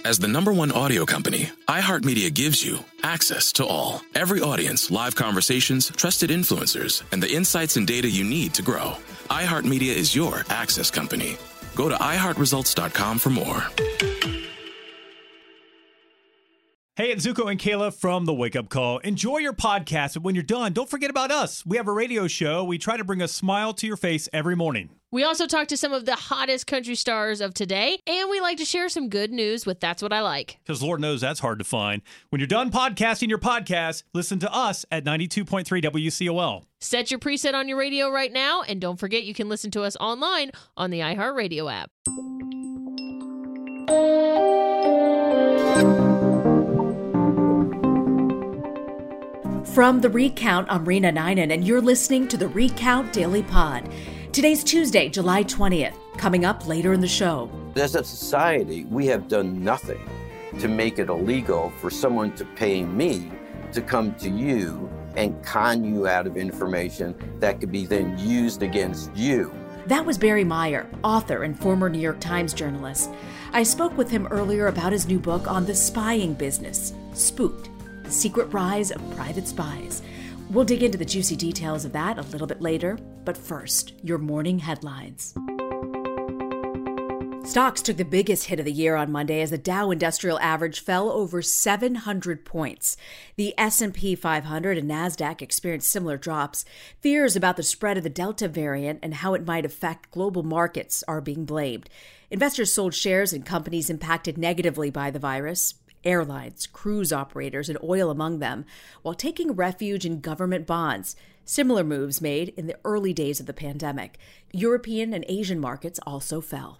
As the number one audio company, iHeartMedia gives you access to all. Every audience, live conversations, trusted influencers, and the insights and data you need to grow. iHeartMedia is your access company. Go to iHeartResults.com for more. Hey, it's Zuko and Kayla from the Wake Up Call. Enjoy your podcast, but when you're done, don't forget about us. We have a radio show. We try to bring a smile to your face every morning. We also talk to some of the hottest country stars of today, and we like to share some good news with That's What I Like. Because Lord knows that's hard to find. When you're done podcasting your podcast, listen to us at 92.3 WCOL. Set your preset on your radio right now, and don't forget you can listen to us online on the iHeartRadio app. From the Recount, I'm Reena Ninan, and you're listening to the Recount Daily Pod. Today's Tuesday, July 20th. Coming up later in the show. As a society, we have done nothing to make it illegal for someone to pay me to come to you and con you out of information that could be then used against you. That was Barry Meier, author and former New York Times journalist. I spoke with him earlier about his new book on the spying business, Spooked Secret Rise of Private Spies. We'll dig into the juicy details of that a little bit later, but first, your morning headlines. Stocks took the biggest hit of the year on Monday as the Dow Industrial Average fell over 700 points. The S&P 500 and Nasdaq experienced similar drops. Fears about the spread of the Delta variant and how it might affect global markets are being blamed. Investors sold shares in companies impacted negatively by the virus airlines, cruise operators, and oil among them, while taking refuge in government bonds. Similar moves made in the early days of the pandemic. European and Asian markets also fell.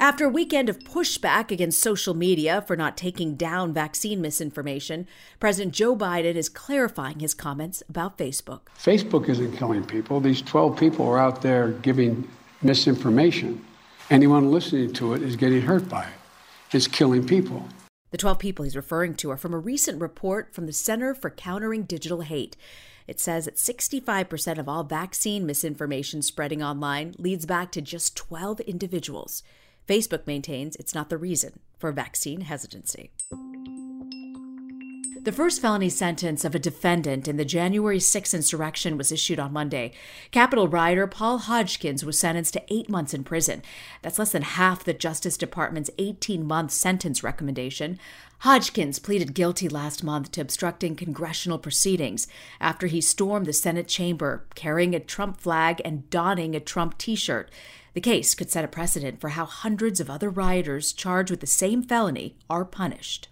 After a weekend of pushback against social media for not taking down vaccine misinformation, President Joe Biden is clarifying his comments about Facebook. Facebook isn't killing people. These 12 people are out there giving misinformation. Anyone listening to it is getting hurt by it is killing people. The 12 people he's referring to are from a recent report from the Center for Countering Digital Hate. It says that 65% of all vaccine misinformation spreading online leads back to just 12 individuals. Facebook maintains it's not the reason for vaccine hesitancy. The first felony sentence of a defendant in the January 6 insurrection was issued on Monday. Capitol rioter Paul Hodgkins was sentenced to eight months in prison. That's less than half the Justice Department's 18 month sentence recommendation. Hodgkins pleaded guilty last month to obstructing congressional proceedings after he stormed the Senate chamber carrying a Trump flag and donning a Trump t shirt. The case could set a precedent for how hundreds of other rioters charged with the same felony are punished.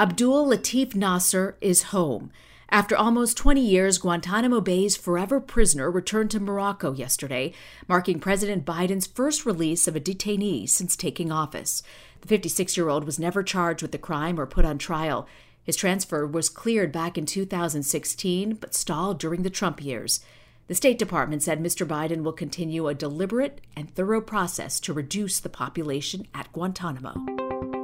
Abdul Latif Nasser is home. After almost 20 years, Guantanamo Bay's forever prisoner returned to Morocco yesterday, marking President Biden's first release of a detainee since taking office. The 56 year old was never charged with the crime or put on trial. His transfer was cleared back in 2016, but stalled during the Trump years. The State Department said Mr. Biden will continue a deliberate and thorough process to reduce the population at Guantanamo.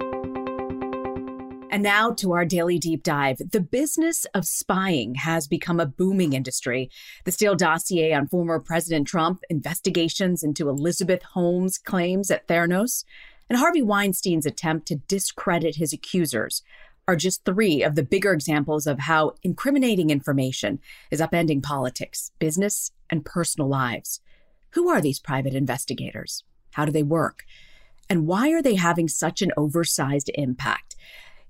And now to our daily deep dive. The business of spying has become a booming industry. The Steele dossier on former President Trump, investigations into Elizabeth Holmes' claims at Theranos, and Harvey Weinstein's attempt to discredit his accusers are just three of the bigger examples of how incriminating information is upending politics, business, and personal lives. Who are these private investigators? How do they work? And why are they having such an oversized impact?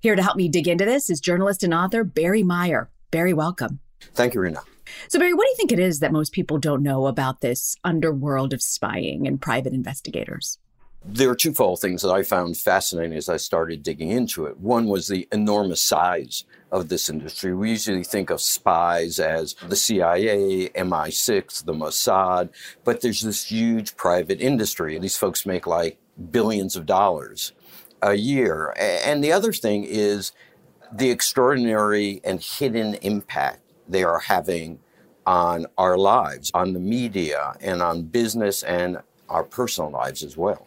Here to help me dig into this is journalist and author Barry Meier. Barry, welcome. Thank you, Reena. So, Barry, what do you think it is that most people don't know about this underworld of spying and private investigators? There are twofold things that I found fascinating as I started digging into it. One was the enormous size of this industry. We usually think of spies as the CIA, MI6, the Mossad, but there's this huge private industry. These folks make like billions of dollars a year. And the other thing is the extraordinary and hidden impact they are having on our lives, on the media, and on business and our personal lives as well.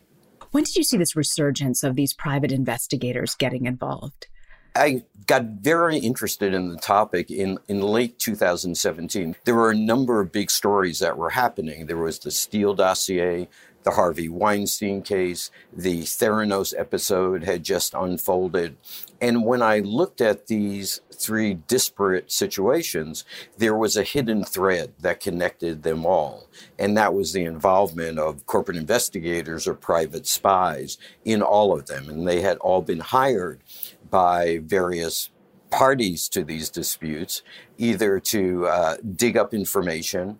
When did you see this resurgence of these private investigators getting involved? I got very interested in the topic in, in late 2017. There were a number of big stories that were happening. There was the Steele dossier, the Harvey Weinstein case, the Theranos episode had just unfolded. And when I looked at these three disparate situations, there was a hidden thread that connected them all. And that was the involvement of corporate investigators or private spies in all of them. And they had all been hired by various parties to these disputes, either to uh, dig up information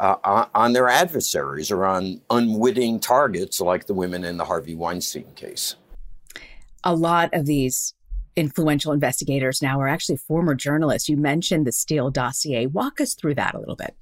uh, on their adversaries or on unwitting targets like the women in the Harvey Weinstein case. A lot of these influential investigators now are actually former journalists. You mentioned the Steele dossier. Walk us through that a little bit.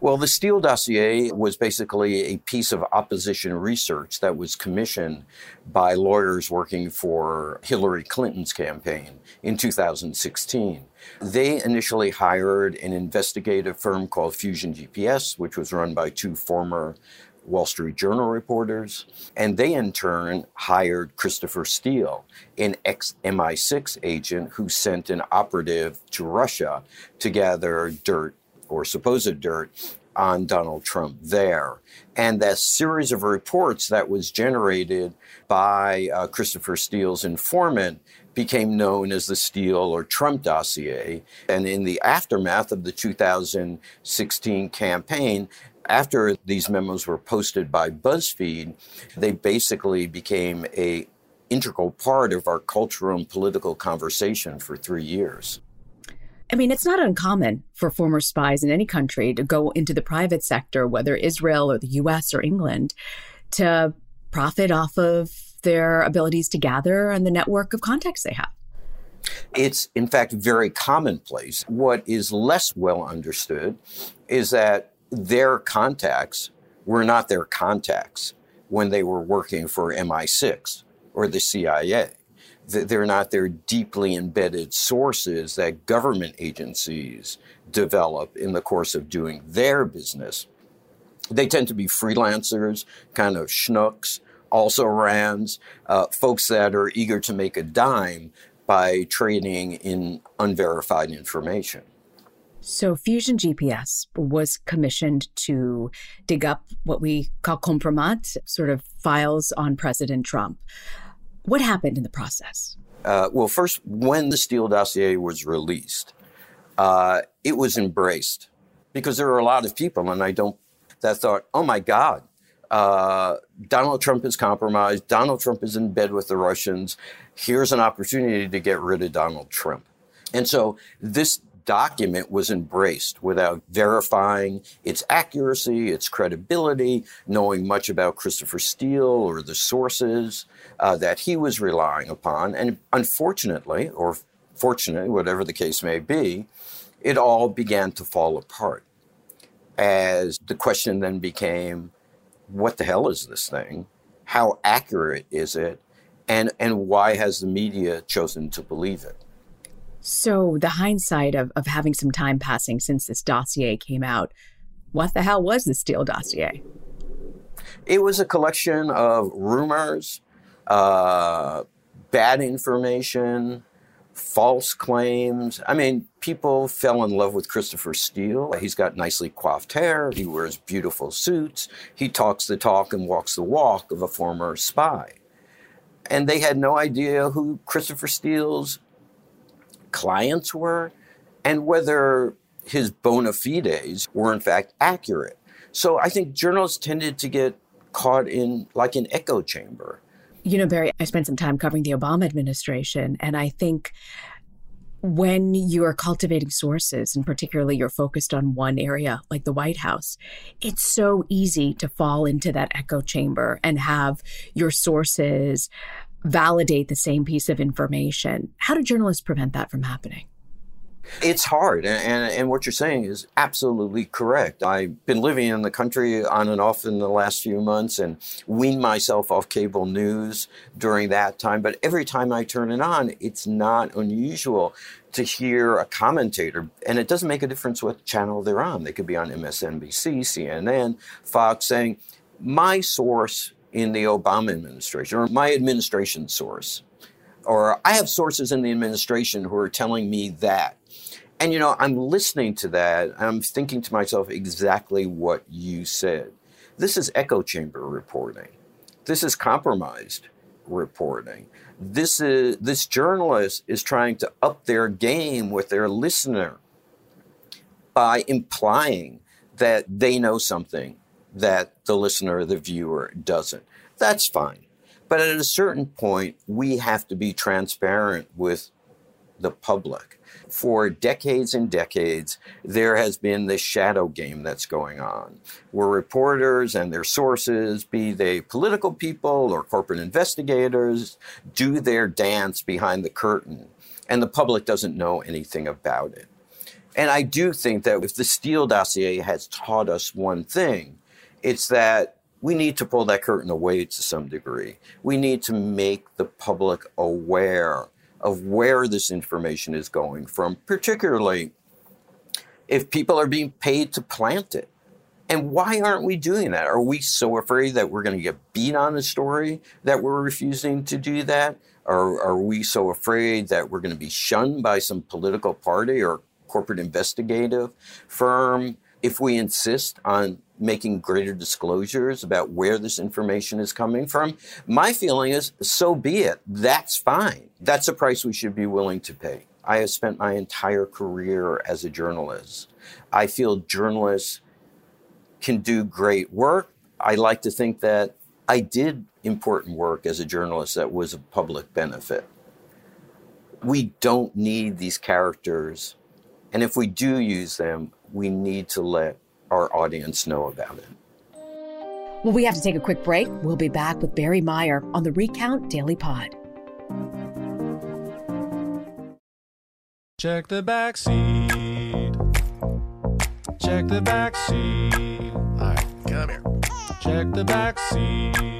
Well, the Steele dossier was basically a piece of opposition research that was commissioned by lawyers working for Hillary Clinton's campaign in 2016. They initially hired an investigative firm called Fusion GPS, which was run by two former Wall Street Journal reporters, and they in turn hired Christopher Steele, an ex MI6 agent who sent an operative to Russia to gather dirt or supposed dirt on Donald Trump there. And that series of reports that was generated by uh, Christopher Steele's informant became known as the Steele or Trump dossier. And in the aftermath of the 2016 campaign, after these memos were posted by BuzzFeed, they basically became a integral part of our cultural and political conversation for three years. I mean, it's not uncommon for former spies in any country to go into the private sector, whether Israel or the US or England, to profit off of their abilities to gather and the network of contacts they have. It's, in fact, very commonplace. What is less well understood is that their contacts were not their contacts when they were working for MI6 or the CIA they're not their deeply embedded sources that government agencies develop in the course of doing their business. They tend to be freelancers, kind of schnooks, also rans, uh, folks that are eager to make a dime by trading in unverified information. So, Fusion GPS was commissioned to dig up what we call kompromat, sort of files on President Trump. What happened in the process? Uh, well, first, when the Steele dossier was released, uh, it was embraced because there were a lot of people, and I don't, that thought, oh my God, uh, Donald Trump is compromised. Donald Trump is in bed with the Russians. Here's an opportunity to get rid of Donald Trump. And so this document was embraced without verifying its accuracy, its credibility, knowing much about Christopher Steele or the sources uh, that he was relying upon. And unfortunately, or fortunately, whatever the case may be, it all began to fall apart. As the question then became, what the hell is this thing? How accurate is it? And, and why has the media chosen to believe it? So, the hindsight of, of having some time passing since this dossier came out, what the hell was the Steele dossier? It was a collection of rumors, uh, bad information, false claims. I mean, people fell in love with Christopher Steele. He's got nicely coiffed hair, he wears beautiful suits, he talks the talk and walks the walk of a former spy. And they had no idea who Christopher Steele's clients were and whether his bona fides were in fact accurate. So I think journalists tended to get caught in like an echo chamber. You know, Barry, I spent some time covering the Obama administration, and I think when you are cultivating sources, and particularly you're focused on one area like the White House, it's so easy to fall into that echo chamber and have your sources validate the same piece of information. How do journalists prevent that from happening? It's hard, and, and, and, what you're saying is absolutely correct. I've been living in the country on and off in the last few months and weaned myself off cable news during that time. But every time I turn it on, it's not unusual to hear a commentator, and it doesn't make a difference what channel they're on. They could be on MSNBC, CNN, Fox, saying, My source in the Obama administration, or my administration source, or I have sources in the administration who are telling me that and you know, I'm listening to that. I'm thinking to myself exactly what you said. This is echo chamber reporting. This is compromised reporting. This is this journalist is trying to up their game with their listener by implying that they know something that the listener, or the viewer doesn't. That's fine. But at a certain point, we have to be transparent with the public for decades and decades, there has been this shadow game that's going on, where reporters and their sources, be they political people or corporate investigators, do their dance behind the curtain, and the public doesn't know anything about it. And I do think that if the Steele dossier has taught us one thing, it's that we need to pull that curtain away to some degree. We need to make the public aware of where this information is going from, particularly if people are being paid to plant it. And why aren't we doing that? Are we so afraid that we're going to get beat on a story that we're refusing to do that? Or are we so afraid that we're going to be shunned by some political party or corporate investigative firm if we insist on making greater disclosures about where this information is coming from, my feeling is so be it. That's fine. That's a price we should be willing to pay. I have spent my entire career as a journalist. I feel journalists can do great work. I like to think that I did important work as a journalist that was of public benefit. We don't need these characters. And if we do use them, we need to let our audience know about it. Well, we have to take a quick break. We'll be back with Barry Meier on the Recount Daily Pod. Check the back seat. Check the back seat. All right, come here. Check the back seat.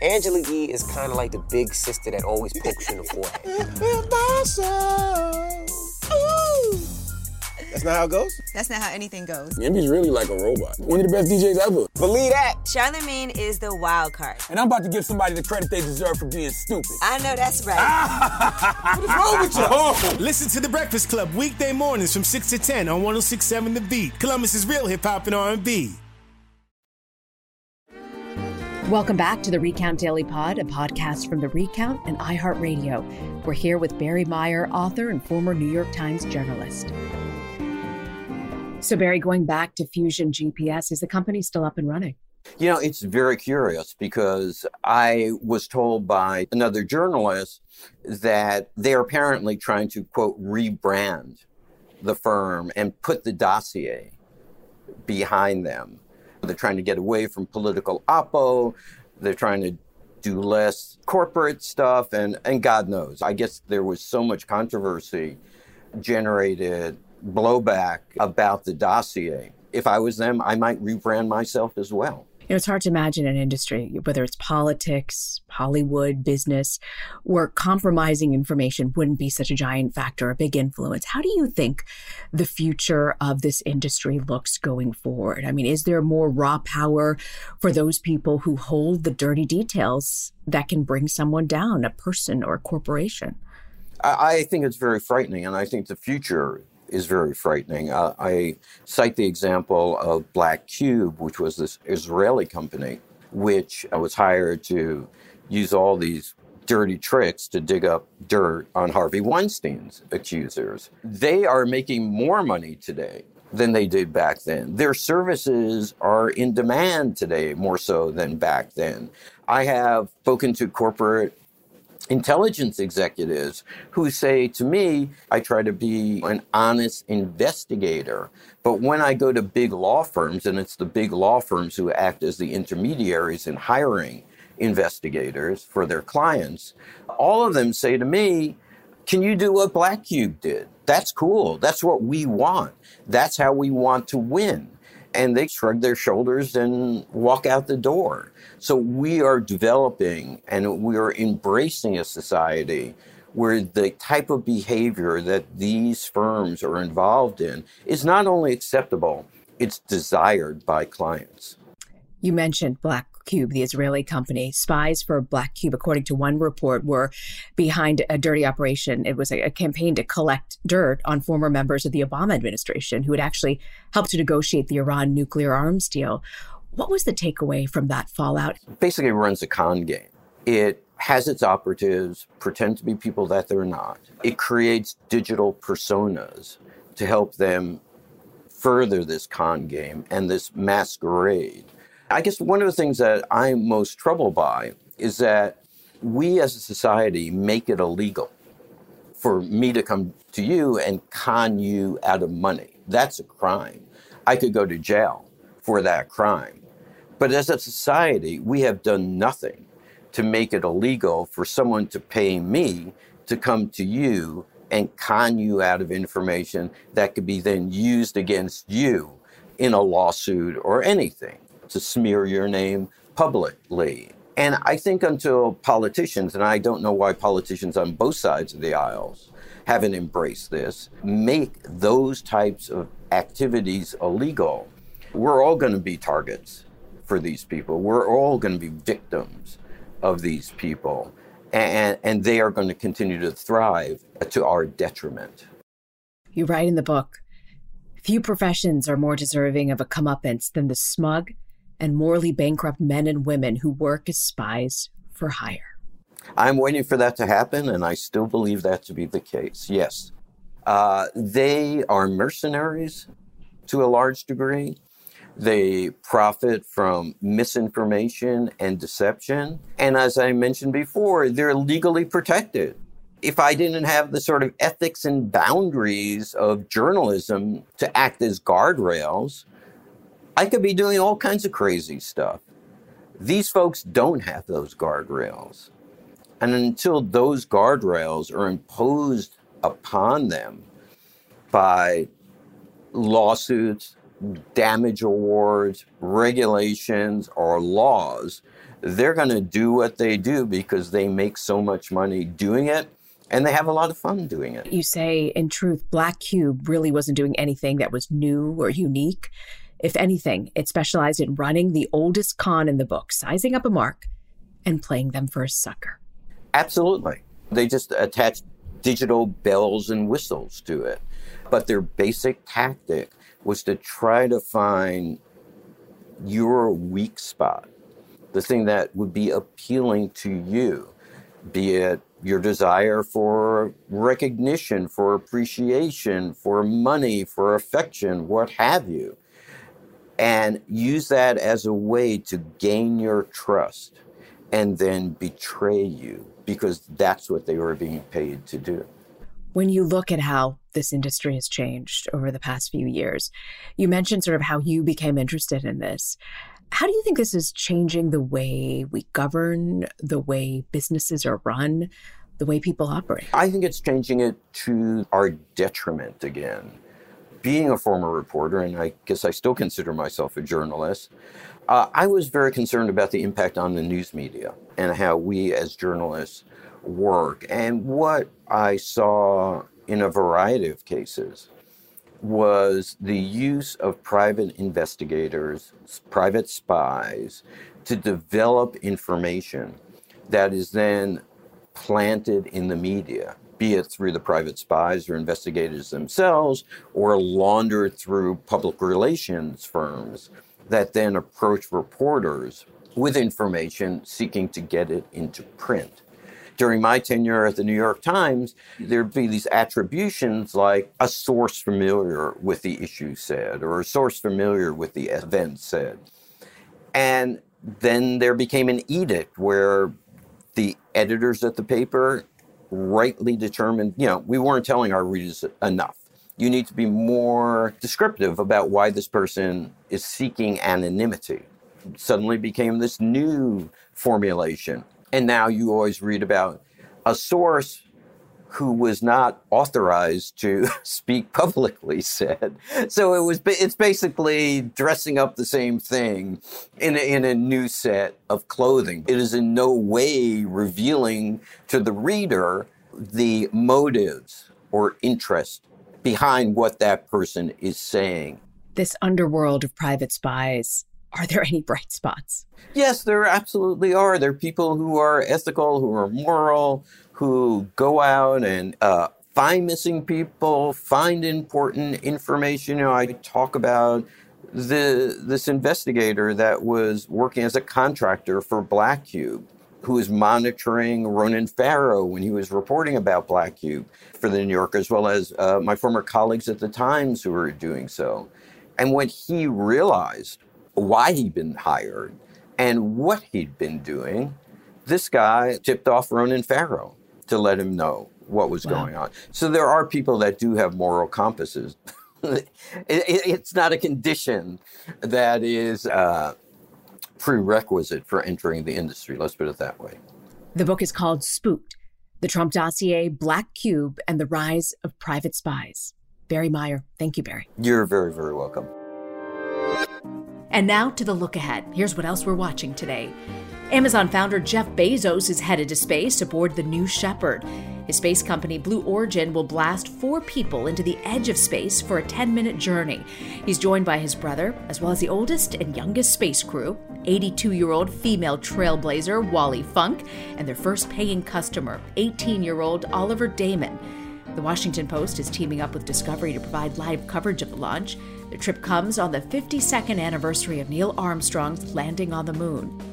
Angela Yee is kind of like the big sister that always pokes you in the forehead. That's not how it goes? That's not how anything goes. Yemi's really like a robot. One of the best DJs ever. Believe that. Charlemagne is the wild card. And I'm about to give somebody the credit they deserve for being stupid. I know that's right. what is wrong with you? Oh. Listen to The Breakfast Club weekday mornings from 6 to 10 on 1067 The Beat. Columbus's real hip hop and R&B. Welcome back to the Recount Daily Pod, a podcast from the Recount and iHeartRadio. We're here with Barry Meier, author and former New York Times journalist. So, Barry, going back to Fusion GPS, is the company still up and running? You know, it's very curious because I was told by another journalist that they're apparently trying to, quote, rebrand the firm and put the dossier behind them. They're trying to get away from political oppo. They're trying to do less corporate stuff, and, and God knows. I guess there was so much controversy generated blowback about the dossier. If I was them, I might rebrand myself as well. You know, it's hard to imagine an industry, whether it's politics, Hollywood, business, where compromising information wouldn't be such a giant factor, a big influence. How do you think the future of this industry looks going forward? I mean, is there more raw power for those people who hold the dirty details that can bring someone down, a person or a corporation? I think it's very frightening, and I think the future is very frightening. Uh, I cite the example of Black Cube, which was this Israeli company, which I was hired to use all these dirty tricks to dig up dirt on Harvey Weinstein's accusers. They are making more money today than they did back then. Their services are in demand today more so than back then. I have spoken to corporate intelligence executives who say to me, I try to be an honest investigator. But when I go to big law firms, and it's the big law firms who act as the intermediaries in hiring investigators for their clients, all of them say to me, Can you do what Black Cube did? That's cool. That's what we want. That's how we want to win. And they shrug their shoulders and walk out the door. So we are developing and we are embracing a society where the type of behavior that these firms are involved in is not only acceptable, it's desired by clients. You mentioned Black Cube, the Israeli company. Spies for Black Cube, according to one report, were behind a dirty operation. It was a, a, campaign to collect dirt on former members of the Obama administration who had actually helped to negotiate the Iran nuclear arms deal. What was the takeaway from that fallout? Basically, it runs a con game. It has its operatives pretend to be people that they're not. It creates digital personas to help them further this con game and this masquerade. I guess one of the things that I'm most troubled by is that we as a society make it illegal for me to come to you and con you out of money. That's a crime. I could go to jail for that crime. But as a society, we have done nothing to make it illegal for someone to pay me to come to you and con you out of information that could be then used against you in a lawsuit or anything to smear your name publicly. And I think until politicians, and I don't know why politicians on both sides of the aisles haven't embraced this, make those types of activities illegal, we're all going to be targets for these people. We're all going to be victims of these people. And, and they are going to continue to thrive to our detriment. You write in the book few professions are more deserving of a comeuppance than the smug and morally bankrupt men and women who work as spies for hire. I'm waiting for that to happen, and I still believe that to be the case. Yes. Uh, they are mercenaries to a large degree. They profit from misinformation and deception. And as I mentioned before, they're legally protected. If I didn't have the sort of ethics and boundaries of journalism to act as guardrails, I could be doing all kinds of crazy stuff. These folks don't have those guardrails. And until those guardrails are imposed upon them by lawsuits, damage awards, regulations, or laws, they're going to do what they do because they make so much money doing it and they have a lot of fun doing it. You say, in truth, Black Cube really wasn't doing anything that was new or unique. If anything, it specialized in running the oldest con in the book, sizing up a mark and playing them for a sucker. Absolutely. They just attached digital bells and whistles to it. But their basic tactic was to try to find your weak spot, the thing that would be appealing to you, be it your desire for recognition, for appreciation, for money, for affection, what have you, and use that as a way to gain your trust and then betray you because that's what they were being paid to do. When you look at how this industry has changed over the past few years, you mentioned sort of how you became interested in this. How do you think this is changing the way we govern, the way businesses are run, the way people operate? I think it's changing it to our detriment again. Being a former reporter, and I guess I still consider myself a journalist, uh, I was very concerned about the impact on the news media and how we as journalists work. And what I saw in a variety of cases was the use of private investigators, private spies, to develop information that is then planted in the media, be it through the private spies or investigators themselves, or laundered through public relations firms that then approach reporters with information seeking to get it into print during my tenure at the New York Times, there'd be these attributions like a source familiar with the issue said, or a source familiar with the event said. And then there became an edict where the editors at the paper rightly determined, you know, we weren't telling our readers enough. You need to be more descriptive about why this person is seeking anonymity. Suddenly became this new formulation. And now you always read about a source who was not authorized to speak publicly said. So it was it's basically dressing up the same thing in a, in a new set of clothing. It is in no way revealing to the reader the motives or interest behind what that person is saying. This underworld of private spies. Are there any bright spots? Yes, there absolutely are. There are people who are ethical, who are moral, who go out and uh, find missing people, find important information. You know, I talk about the this investigator that was working as a contractor for Black Cube, who was monitoring Ronan Farrow when he was reporting about Black Cube for the New Yorker, as well as uh, my former colleagues at the Times who were doing so. And when he realized why he'd been hired and what he'd been doing, this guy tipped off Ronan Farrow to let him know what was wow. going on. So there are people that do have moral compasses. it, it, it's not a condition that is uh, prerequisite for entering the industry. Let's put it that way. The book is called Spooked The Trump Dossier, Black Cube, and the Rise of Private Spies. Barry Meier. Thank you, Barry. You're very, very welcome. And now to the look ahead. Here's what else we're watching today. Amazon founder Jeff Bezos is headed to space aboard the New Shepard. His space company, Blue Origin, will blast four people into the edge of space for a 10 minute journey. He's joined by his brother, as well as the oldest and youngest space crew 82 year old female trailblazer Wally Funk, and their first paying customer, 18 year old Oliver Daemen. The Washington Post is teaming up with Discovery to provide live coverage of the launch. The trip comes on the 52nd anniversary of Neil Armstrong's landing on the moon.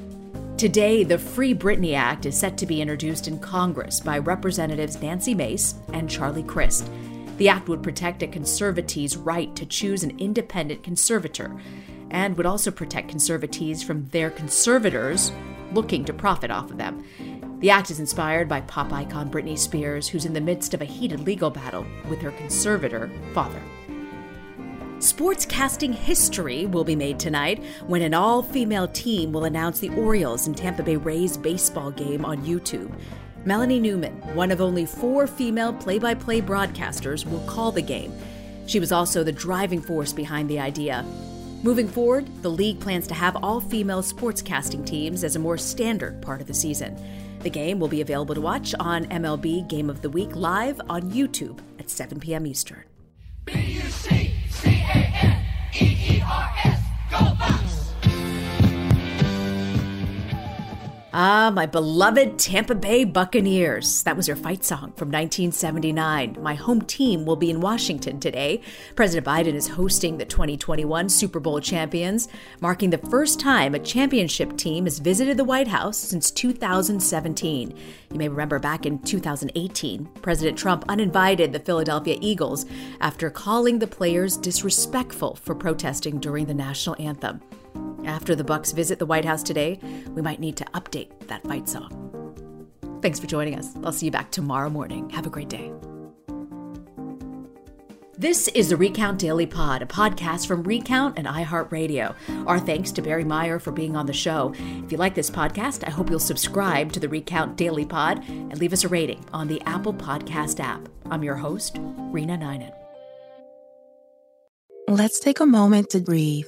Today, the Free Britney Act is set to be introduced in Congress by Representatives Nancy Mace and Charlie Crist. The act would protect a conservatee's right to choose an independent conservator and would also protect conservatees from their conservators looking to profit off of them. The act is inspired by pop icon Britney Spears, who's in the midst of a heated legal battle with her conservator father. Sportscasting history will be made tonight when an all female team will announce the Orioles and Tampa Bay Rays baseball game on YouTube. Melanie Newman, one of only four female play by play broadcasters, will call the game. She was also the driving force behind the idea. Moving forward, the league plans to have all female sportscasting teams as a more standard part of the season. The game will be available to watch on MLB Game of the Week live on YouTube at 7 p.m. Eastern. C-A-N-E-E-R-S. Go Bucks! Ah, my beloved Tampa Bay Buccaneers. That was your fight song from 1979. My home team will be in Washington today. President Biden is hosting the 2021 Super Bowl champions, marking the first time a championship team has visited the White House since 2017. You may remember back in 2018, President Trump uninvited the Philadelphia Eagles after calling the players disrespectful for protesting during the national anthem. After the Bucks visit the White House today, we might need to update that fight song. Thanks for joining us. I'll see you back tomorrow morning. Have a great day. This is the Recount Daily Pod, a podcast from Recount and iHeartRadio. Our thanks to Barry Meier for being on the show. If you like this podcast, I hope you'll subscribe to the Recount Daily Pod and leave us a rating on the Apple Podcast app. I'm your host, Reena Ninan. Let's take a moment to breathe.